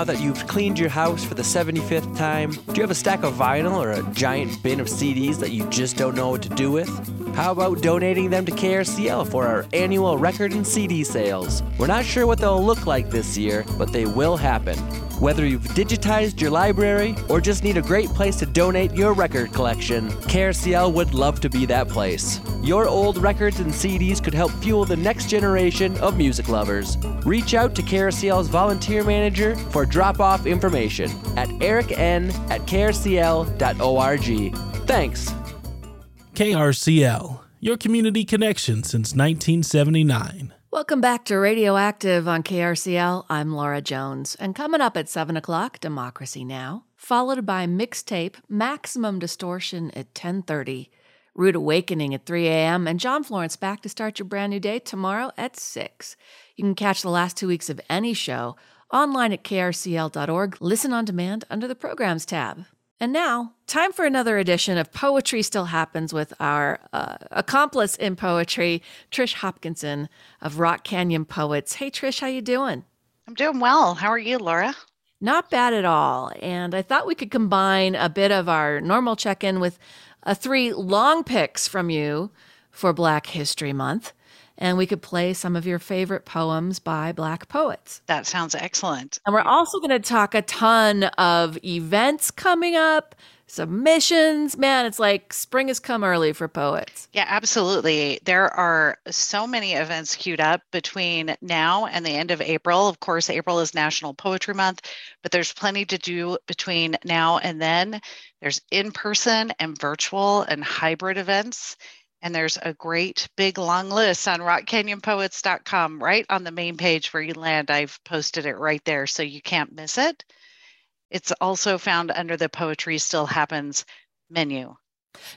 Now that you've cleaned your house for the 75th time, do you have a stack of vinyl or a giant bin of CDs that you just don't know what to do with? How about donating them to KRCL for our annual record and CD sales? We're not sure what they'll look like this year, but they will happen. Whether you've digitized your library or just need a great place to donate your record collection, KRCL would love to be that place. Your old records and CDs could help fuel the next generation of music lovers. Reach out to KRCL's volunteer manager for drop off information at ericn at krcl.org. Thanks. KRCL, your community connection since 1979. Welcome back to Radioactive on KRCL. I'm Laura Jones. And coming up at 7 o'clock, Democracy Now!, followed by mixtape Maximum Distortion at 1030, Rude Awakening at 3 a.m., and John Florence back to start your brand new day tomorrow at 6. You can catch the last two weeks of any show online at krcl.org. Listen on demand under the Programs tab. And now, time for another edition of Poetry Still Happens with our uh, accomplice in poetry, Trish Hopkinson of Rock Canyon Poets. Hey, Trish, how you doing? I'm doing well. How are you, Laura? Not bad at all. And I thought we could combine a bit of our normal check-in with uh, three long picks from you for Black History Month and we could play some of your favorite poems by Black poets. That sounds excellent. And we're also going to talk a ton of events coming up, submissions. Man, it's like spring has come early for poets. Yeah, absolutely. There are so many events queued up between now and the end of April. Of course, April is National Poetry Month, but there's plenty to do between now and then. There's in person and virtual and hybrid events. And there's a great big long list on rockcanyonpoets.com, right on the main page where you land. I've posted it right there so you can't miss it. It's also found under the Poetry Still Happens menu.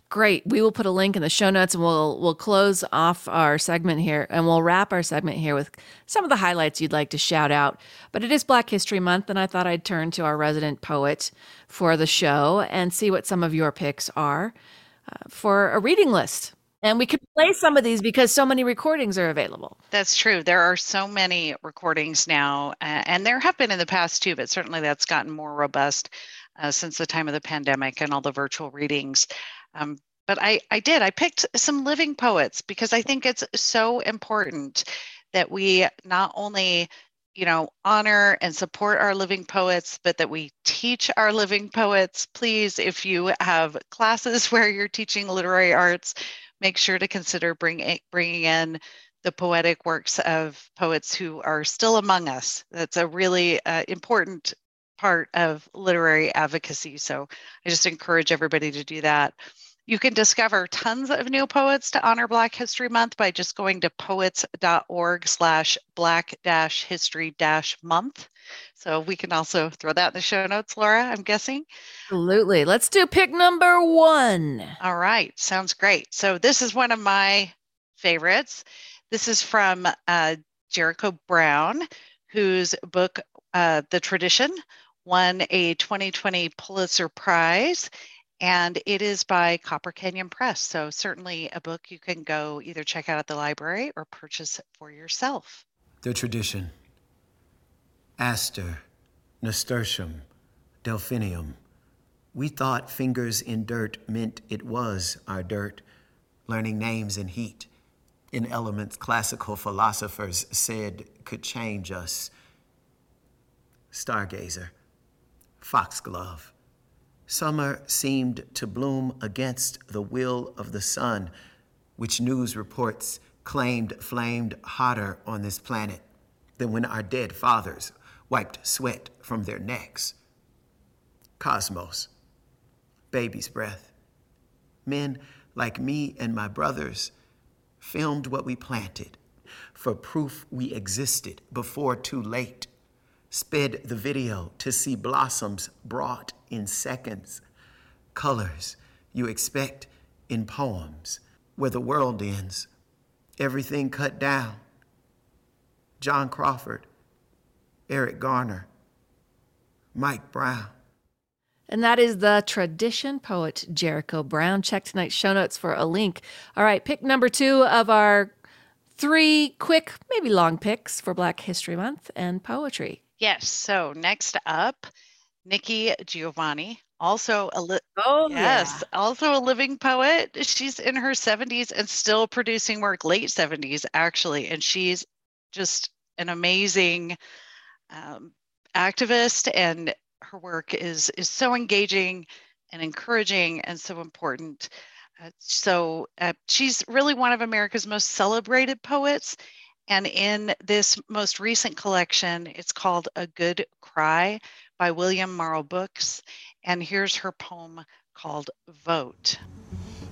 Great. We will put a link in the show notes and we'll we'll close off our segment here and we'll wrap our segment here with some of the highlights you'd like to shout out. But it is Black History Month and I thought I'd turn to our resident poet for the show and see what some of your picks are uh, for a reading list. And we could play some of these because so many recordings are available. That's true. There are so many recordings now, uh, and there have been in the past too, but certainly that's gotten more robust uh, since the time of the pandemic and all the virtual readings. Um, but I, I did, I picked some living poets because I think it's so important that we not only you know honor and support our living poets but that we teach our living poets please if you have classes where you're teaching literary arts make sure to consider bring, bringing in the poetic works of poets who are still among us. That's a really uh, important part of literary advocacy. So I just encourage everybody to do that. You can discover tons of new poets to honor Black History Month by just going to poets.org slash black dash history dash month. So we can also throw that in the show notes, Laura, I'm guessing. Absolutely. Let's do pick number one. All right. Sounds great. So this is one of my favorites. This is from uh, Jericho Brown, whose book, uh, The Tradition, won a 2020 Pulitzer Prize and it is by Copper Canyon Press. So, certainly a book you can go either check out at the library or purchase for yourself. The tradition Aster, Nasturtium, Delphinium. We thought fingers in dirt meant it was our dirt, learning names in heat, in elements classical philosophers said could change us. Stargazer, Foxglove, Summer seemed to bloom against the will of the sun, which news reports claimed flamed hotter on this planet than when our dead fathers wiped sweat from their necks. Cosmos, baby's breath. Men like me and my brothers filmed what we planted for proof we existed before too late sped the video to see blossoms brought in seconds, colors you expect in poems where the world ends, everything cut down. John Crawford, Eric Garner, Mike Brown. And that is the tradition poet Jericho Brown. Check tonight's show notes for a link. All right, pick number two of our three quick, maybe long picks for Black History Month and poetry. Yes. So next up, Nikki Giovanni, also a li- oh yes, yeah. also a living poet. She's in her 70s and still producing work, late 70s actually, and she's just an amazing um, activist, and her work is is so engaging and encouraging and so important. Uh, so uh, she's really one of America's most celebrated poets. And in this most recent collection, it's called A Good Cry by William Morrow Books. And here's her poem called Vote.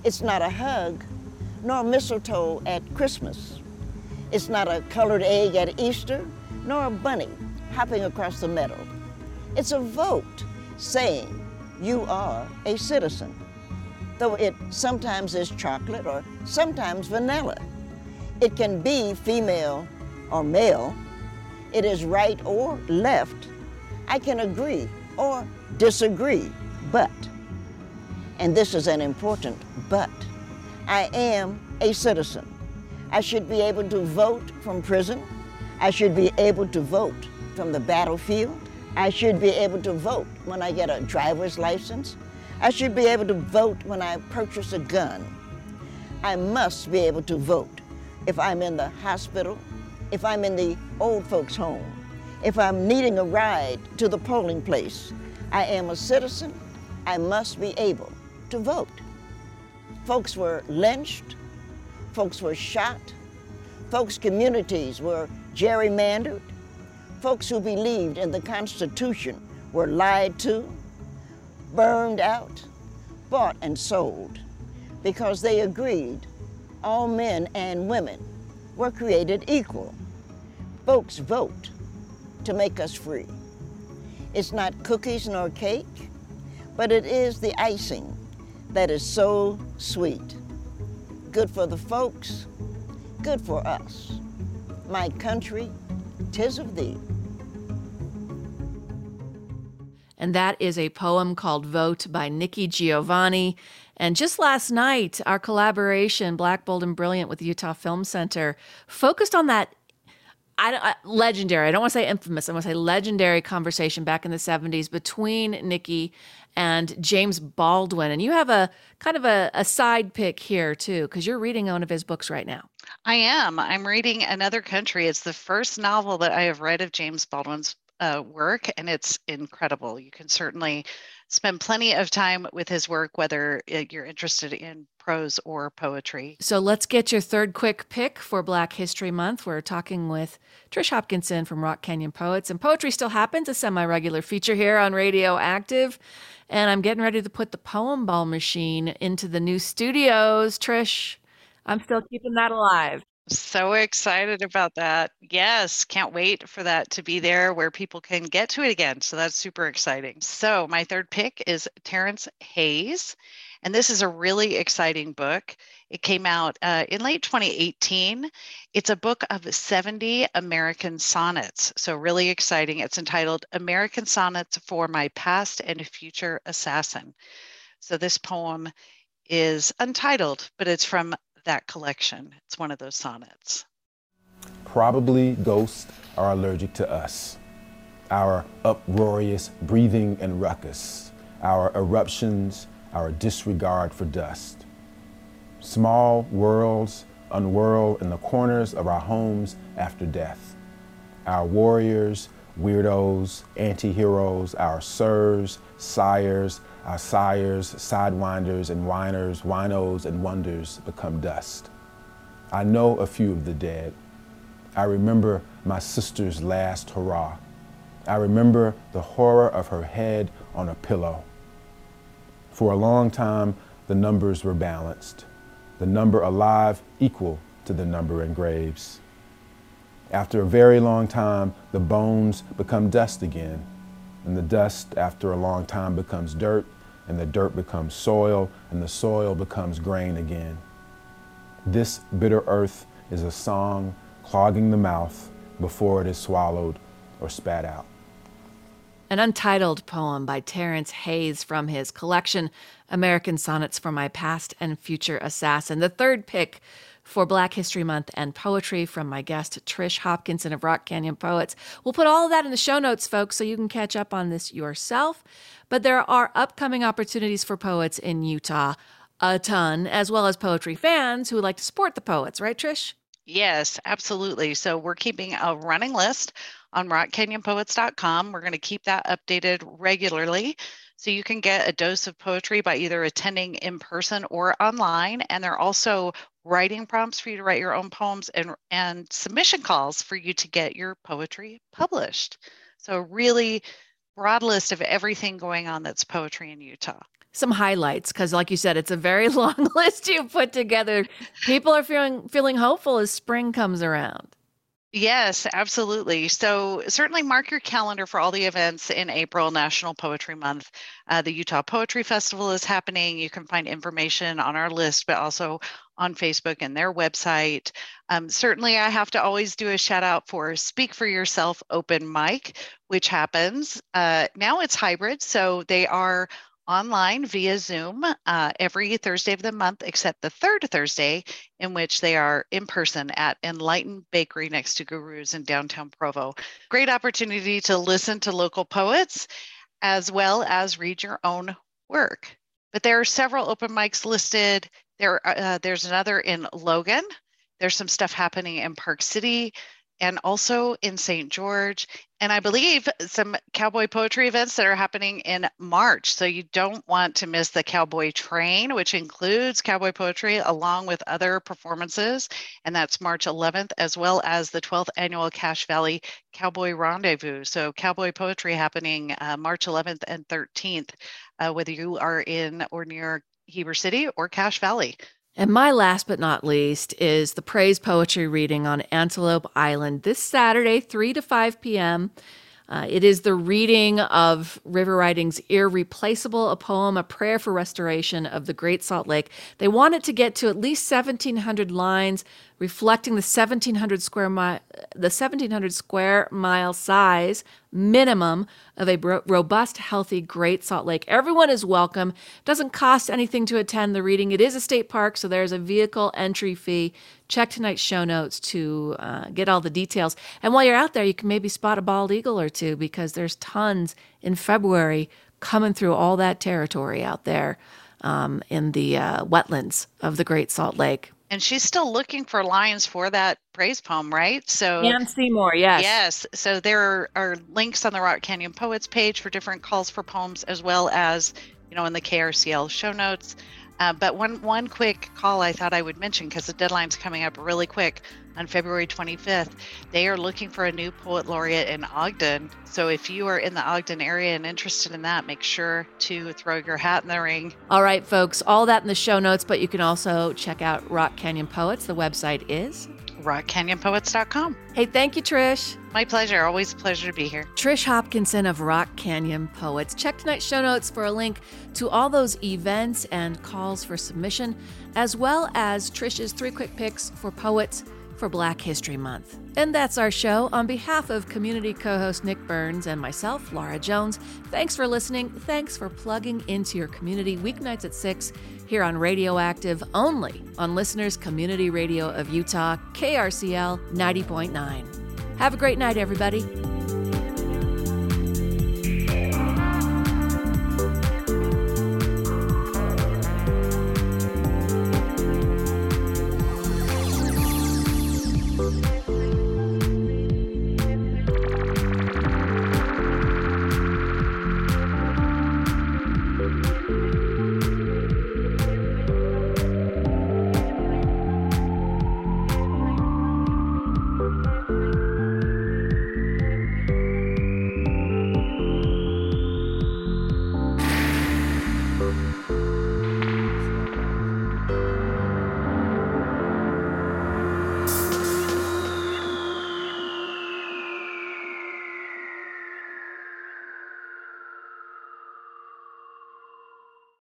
It's not a hug, nor mistletoe at Christmas. It's not a colored egg at Easter, nor a bunny hopping across the meadow. It's a vote saying you are a citizen, though it sometimes is chocolate or sometimes vanilla. It can be female or male. It is right or left. I can agree or disagree, but, and this is an important but, I am a citizen. I should be able to vote from prison. I should be able to vote from the battlefield. I should be able to vote when I get a driver's license. I should be able to vote when I purchase a gun. I must be able to vote if I'm in the hospital, if I'm in the old folks' home, if I'm needing a ride to the polling place. I am a citizen. I must be able to vote. Folks were lynched, folks were shot, folks' communities were gerrymandered, folks who believed in the Constitution were lied to, burned out, bought and sold because they agreed all men and women were created equal. Folks vote to make us free. It's not cookies nor cake, but it is the icing that is so sweet. Good for the folks, good for us. My country, tis of thee. And that is a poem called Vote by Nikki Giovanni. And just last night, our collaboration, Black, Bold, and Brilliant with the Utah Film Center, focused on that I, I, legendary. I don't want to say infamous. I want to say legendary conversation back in the 70s between Nikki and James Baldwin. And you have a kind of a, a side pick here, too, because you're reading one of his books right now. I am. I'm reading Another Country. It's the first novel that I have read of James Baldwin's uh, work, and it's incredible. You can certainly spend plenty of time with his work, whether uh, you're interested in prose or poetry. So let's get your third quick pick for Black History Month. We're talking with Trish Hopkinson from Rock Canyon Poets, and Poetry Still Happens, a semi regular feature here on Radio Active. And I'm getting ready to put the Poem Ball machine into the new studios. Trish, I'm still keeping that alive. So excited about that. Yes, can't wait for that to be there where people can get to it again. So that's super exciting. So, my third pick is Terrence Hayes. And this is a really exciting book. It came out uh, in late 2018. It's a book of 70 American sonnets. So, really exciting. It's entitled American Sonnets for My Past and Future Assassin. So, this poem is untitled, but it's from that collection. It's one of those sonnets. Probably ghosts are allergic to us, our uproarious breathing and ruckus, our eruptions, our disregard for dust. Small worlds unwhirl in the corners of our homes after death. Our warriors, weirdos, anti heroes, our sirs, sires, our sires, sidewinders and whiners, winos and wonders become dust. I know a few of the dead. I remember my sister's last hurrah. I remember the horror of her head on a pillow. For a long time, the numbers were balanced, the number alive equal to the number in graves. After a very long time, the bones become dust again, and the dust, after a long time, becomes dirt, and the dirt becomes soil, and the soil becomes grain again. This bitter earth is a song clogging the mouth before it is swallowed or spat out. an untitled poem by Terrence Hayes from his collection American Sonnets for My Past and Future Assassin. The third pick for Black History Month and poetry from my guest, Trish Hopkinson of Rock Canyon Poets. We'll put all of that in the show notes, folks, so you can catch up on this yourself. But there are upcoming opportunities for poets in Utah, a ton, as well as poetry fans who like to support the poets, right, Trish? Yes, absolutely. So we're keeping a running list on rockcanyonpoets.com. We're going to keep that updated regularly. So you can get a dose of poetry by either attending in person or online. And there are also writing prompts for you to write your own poems and, and submission calls for you to get your poetry published. So, really broad list of everything going on that's poetry in Utah. Some highlights, because like you said, it's a very long list you put together. People are feeling feeling hopeful as spring comes around. Yes, absolutely. So certainly mark your calendar for all the events in April, National Poetry Month. Uh, the Utah Poetry Festival is happening. You can find information on our list, but also on Facebook and their website. Um, certainly, I have to always do a shout out for Speak for Yourself Open Mic, which happens. Uh, now it's hybrid, so they are online via Zoom uh, every Thursday of the month, except the third Thursday, in which they are in person at Enlightened Bakery next to Gurus in downtown Provo. Great opportunity to listen to local poets as well as read your own work. But there are several open mics listed. There, uh, there's another in Logan. There's some stuff happening in Park City and also in St. George. And I believe some cowboy poetry events that are happening in March. So you don't want to miss the Cowboy Train, which includes cowboy poetry along with other performances. And that's March 11th, as well as the 12th annual Cache Valley Cowboy Rendezvous. So cowboy poetry happening uh, March 11th and 13th, uh, whether you are in or near Heber City or Cache Valley. And my last but not least is the praise poetry reading on Antelope Island this Saturday, 3 to 5 p.m. Uh, it is the reading of River Writing's Irreplaceable, a poem, a prayer for restoration of the Great Salt Lake. They wanted to get to at least 1,700 lines, reflecting the 1,700 square mile, the 1,700 square mile size minimum of a robust, healthy Great Salt Lake. Everyone is welcome. Doesn't cost anything to attend the reading. It is a state park, so there's a vehicle entry fee. Check tonight's show notes to uh, get all the details. And while you're out there, you can maybe spot a bald eagle or two because there's tons in February coming through all that territory out there um, in the uh, wetlands of the Great Salt Lake. And she's still looking for lines for that praise poem, right? So Nan Seymour, yes. Yes. So there are links on the Rock Canyon Poets page for different calls for poems, as well as, you know, in the KRCL show notes. Uh, but one one quick call I thought I would mention because the deadline's coming up really quick on February 25th. They are looking for a new poet laureate in Ogden. So if you are in the Ogden area and interested in that, make sure to throw your hat in the ring. All right, folks, all that in the show notes, but you can also check out Rock Canyon Poets. The website is rockcanyonpoets.com. Hey, thank you, Trish. My pleasure. Always a pleasure to be here. Trish Hopkinson of Rock Canyon Poets. Check tonight's show notes for a link to all those events and calls for submission, as well as Trish's three quick picks for poets for Black History Month. And that's our show. On behalf of community co host Nick Burns and myself, Laura Jones, thanks for listening. Thanks for plugging into your community weeknights at 6 here on Radioactive, only on Listeners Community Radio of Utah, KRCL 90.9. Have a great night, everybody.